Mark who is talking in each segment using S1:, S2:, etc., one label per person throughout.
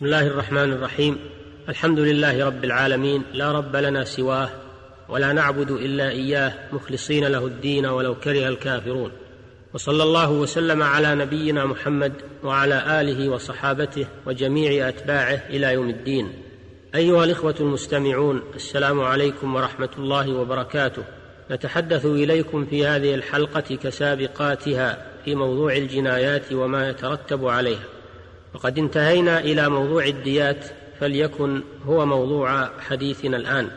S1: بسم الله الرحمن الرحيم. الحمد لله رب العالمين لا رب لنا سواه ولا نعبد إلا إياه مخلصين له الدين ولو كره الكافرون. وصلى الله وسلم على نبينا محمد وعلى آله وصحابته وجميع أتباعه إلى يوم الدين. أيها الإخوة المستمعون السلام عليكم ورحمة الله وبركاته. نتحدث إليكم في هذه الحلقة كسابقاتها في موضوع الجنايات وما يترتب عليها. وقد انتهينا إلى موضوع الديات فليكن هو موضوع حديثنا الآن.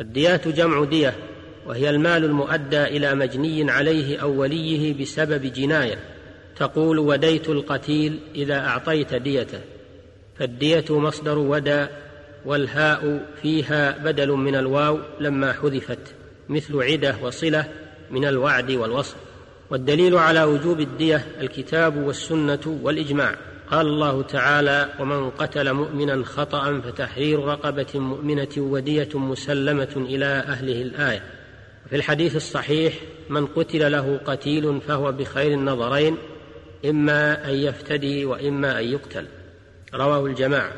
S1: الديات جمع دية وهي المال المؤدى إلى مجني عليه أو وليه بسبب جناية. تقول وديت القتيل إذا أعطيت ديته. فالدية مصدر ودى والهاء فيها بدل من الواو لما حذفت مثل عدة وصلة من الوعد والوصف. والدليل على وجوب الدية الكتاب والسنة والإجماع. قال الله تعالى ومن قتل مؤمنا خطأ فتحرير رقبة مؤمنة ودية مسلمة إلى أهله الآية. في الحديث الصحيح من قتل له قتيل فهو بخير النظرين إما أن يفتدي وإما أن يقتل. رواه الجماعة.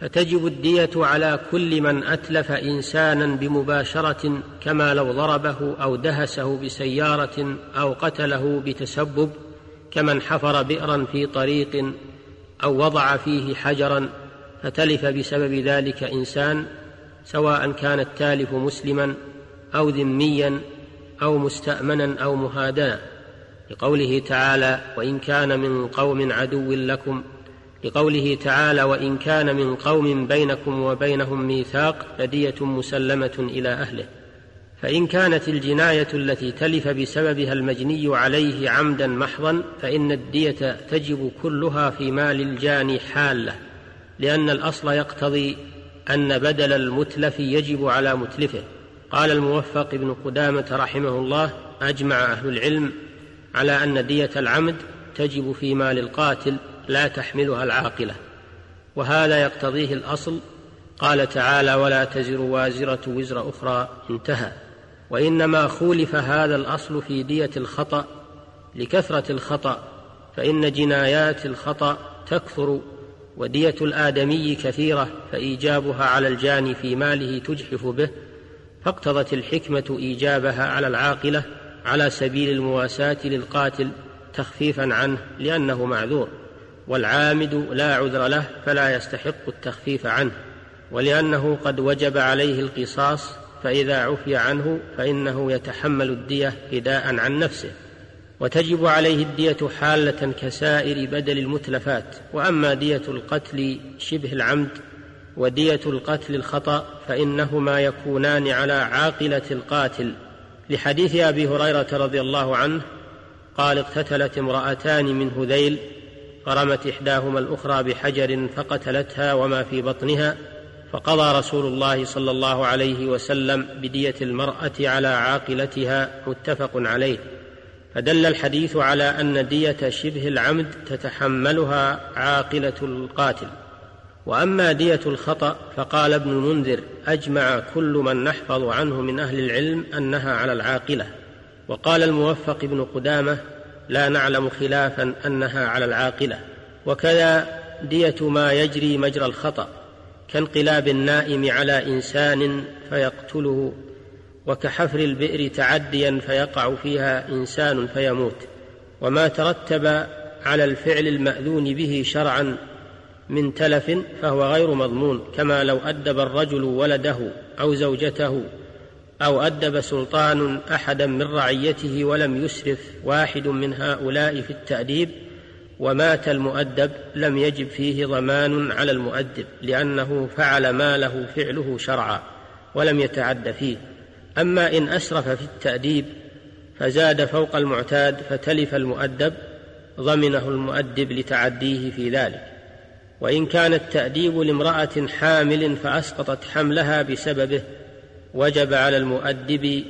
S1: فتجب الدية على كل من أتلف إنسانا بمباشرة كما لو ضربه أو دهسه بسيارة أو قتله بتسبب كمن حفر بئرا في طريق أو وضع فيه حجرا فتلف بسبب ذلك إنسان سواء كان التالف مسلما أو ذميا أو مستامنا أو مهادنا لقوله تعالى وإن كان من قوم عدو لكم. لقوله تعالى وإن كان من قوم بينكم وبينهم ميثاق فدية مسلمة إلى أهله. فإن كانت الجناية التي تلف بسببها المجني عليه عمدا محضا فإن الدية تجب كلها في مال الجاني حالة لأن الأصل يقتضي أن بدل المتلف يجب على متلفه. قال الموفق ابن قدامة رحمه الله أجمع أهل العلم على أن دية العمد تجب في مال القاتل لا تحملها العاقلة. وهذا يقتضيه الأصل. قال تعالى ولا تزر وازرة وزر أخرى. انتهى. وإنما خولف هذا الأصل في دية الخطأ لكثرة الخطأ فإن جنايات الخطأ تكثر ودية الآدمي كثيرة فإيجابها على الجاني في ماله تجحف به فاقتضت الحكمة إيجابها على العاقلة على سبيل المواساة للقاتل تخفيفا عنه لأنه معذور والعامد لا عذر له فلا يستحق التخفيف عنه ولأنه قد وجب عليه القصاص فإذا عفي عنه فإنه يتحمل الدية فداء عن نفسه وتجب عليه الدية حالة كسائر بدل المتلفات. وأما دية القتل شبه العمد ودية القتل الخطأ فإنهما يكونان على عاقلة القاتل. لحديث أبي هريرة رضي الله عنه قال اقتتلت امرأتان من هذيل فرمت إحداهما الأخرى بحجر فقتلتها وما في بطنها فقضى رسول الله صلى الله عليه وسلم بدية المرأة على عاقلتها متفق عليه فدل الحديث على أن دية شبه العمد تتحملها عاقلة القاتل. وأما دية الخطأ فقال ابن المنذر أجمع كل من نحفظ عنه من أهل العلم أنها على العاقلة. وقال الموفق ابن قدامة لا نعلم خلافا أنها على العاقلة. وكذا دية ما يجري مجرى الخطأ. كانقلاب النائم على إنسان فيقتله وكحفر البئر تعديا فيقع فيها إنسان فيموت. وما ترتب على الفعل المأذون به شرعا من تلف فهو غير مضمون كما لو أدب الرجل ولده أو زوجته أو أدب سلطان احدا من رعيته ولم يسرف واحد من هؤلاء في التأديب ومات المؤدب لم يجب فيه ضمان على المؤدب لأنه فعل ما له فعله شرعا ولم يتعد فيه. أما إن أسرف في التأديب فزاد فوق المعتاد فتلف المؤدب ضمنه المؤدب لتعديه في ذلك. وإن كان التأديب لامرأة حامل فأسقطت حملها بسببه وجب على المؤدب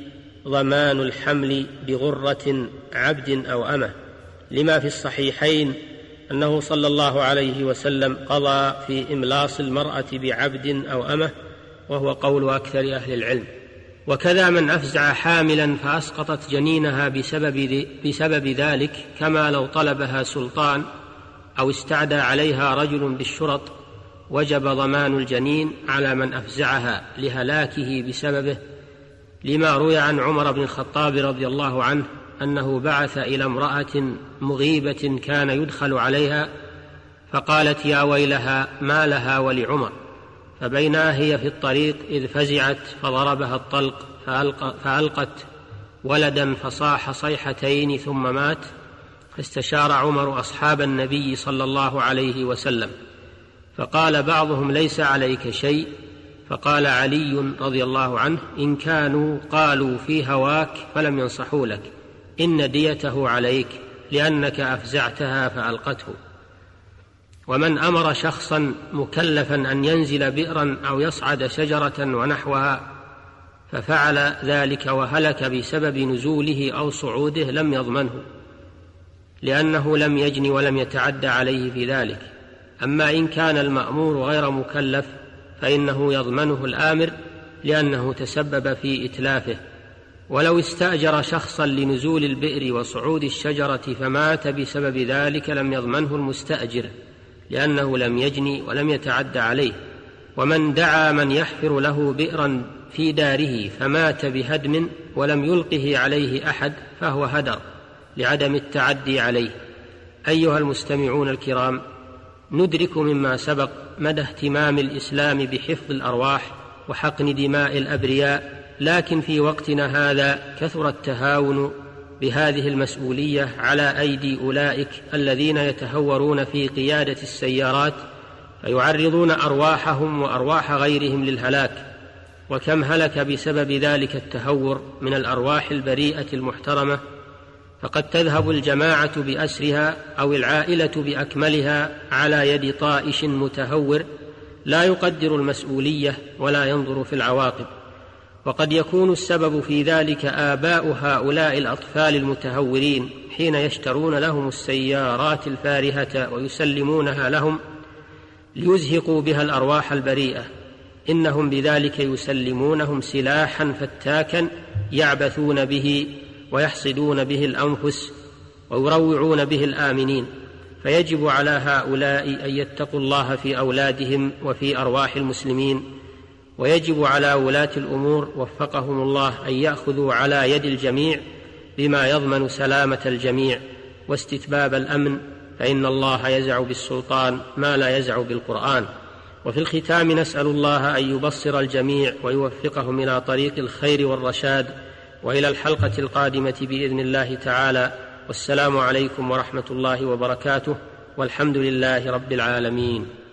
S1: ضمان الحمل بغرة عبد أو أمة. لما في الصحيحين أنه صلى الله عليه وسلم قضى في إملاص المرأة بعبد أو أمة وهو قول أكثر أهل العلم. وكذا من أفزع حاملا فأسقطت جنينها بسبب, بسبب ذلك كما لو طلبها سلطان أو استعدى عليها رجل بالشرط وجب ضمان الجنين على من أفزعها لهلاكه بسببه لما روي عن عمر بن الخطاب رضي الله عنه أنه بعث إلى امرأة مغيبة كان يدخل عليها فقالت يا ويلها ما لها ولعمر. فبينا هي في الطريق إذ فزعت فضربها الطلق فألق فألقت ولدا فصاح صيحتين ثم مات فاستشار عمر أصحاب النبي صلى الله عليه وسلم. فقال بعضهم ليس عليك شيء فقال علي رضي الله عنه إن كانوا قالوا في هواك فلم ينصحوا لك. إن ديته عليك لأنك أفزعتها فألقته. ومن أمر شخصا مكلفا أن ينزل بئرا أو يصعد شجرة ونحوها ففعل ذلك وهلك بسبب نزوله أو صعوده لم يضمنه لأنه لم يجن ولم يتعد عليه في ذلك. أما إن كان المأمور غير مكلف فإنه يضمنه الآمر لأنه تسبب في إتلافه. ولو استأجر شخصا لنزول البئر وصعود الشجرة فمات بسبب ذلك لم يضمنه المستأجر لأنه لم يجني ولم يتعد عليه. ومن دعا من يحفر له بئرا في داره فمات بهدم ولم يلقه عليه أحد فهو هدر لعدم التعدي عليه. أيها المستمعون الكرام ندرك مما سبق مدى اهتمام الإسلام بحفظ الأرواح وحقن دماء الأبرياء لكن في وقتنا هذا كثر التهاون بهذه المسؤولية على أيدي أولئك الذين يتهورون في قيادة السيارات فيعرضون أرواحهم وأرواح غيرهم للهلاك. وكم هلك بسبب ذلك التهور من الأرواح البريئة المحترمة؟ فقد تذهب الجماعة بأسرها أو العائلة بأكملها على يد طائش متهور لا يقدر المسؤولية ولا ينظر في العواقب. وقد يكون السبب في ذلك آباء هؤلاء الأطفال المتهورين حين يشترون لهم السيارات الفارهة ويسلمونها لهم ليزهقوا بها الأرواح البريئة. إنهم بذلك يسلمونهم سلاحا فتاكا يعبثون به ويحصدون به الأنفس ويروعون به الآمنين. فيجب على هؤلاء أن يتقوا الله في أولادهم وفي أرواح المسلمين ويجب على ولاة الأمور وفقهم الله أن يأخذوا على يد الجميع بما يضمن سلامة الجميع واستتباب الأمن فإن الله يزع بالسلطان ما لا يزع بالقرآن. وفي الختام نسأل الله أن يبصر الجميع ويوفقهم إلى طريق الخير والرشاد وإلى الحلقة القادمة بإذن الله تعالى. والسلام عليكم ورحمة الله وبركاته. والحمد لله رب العالمين.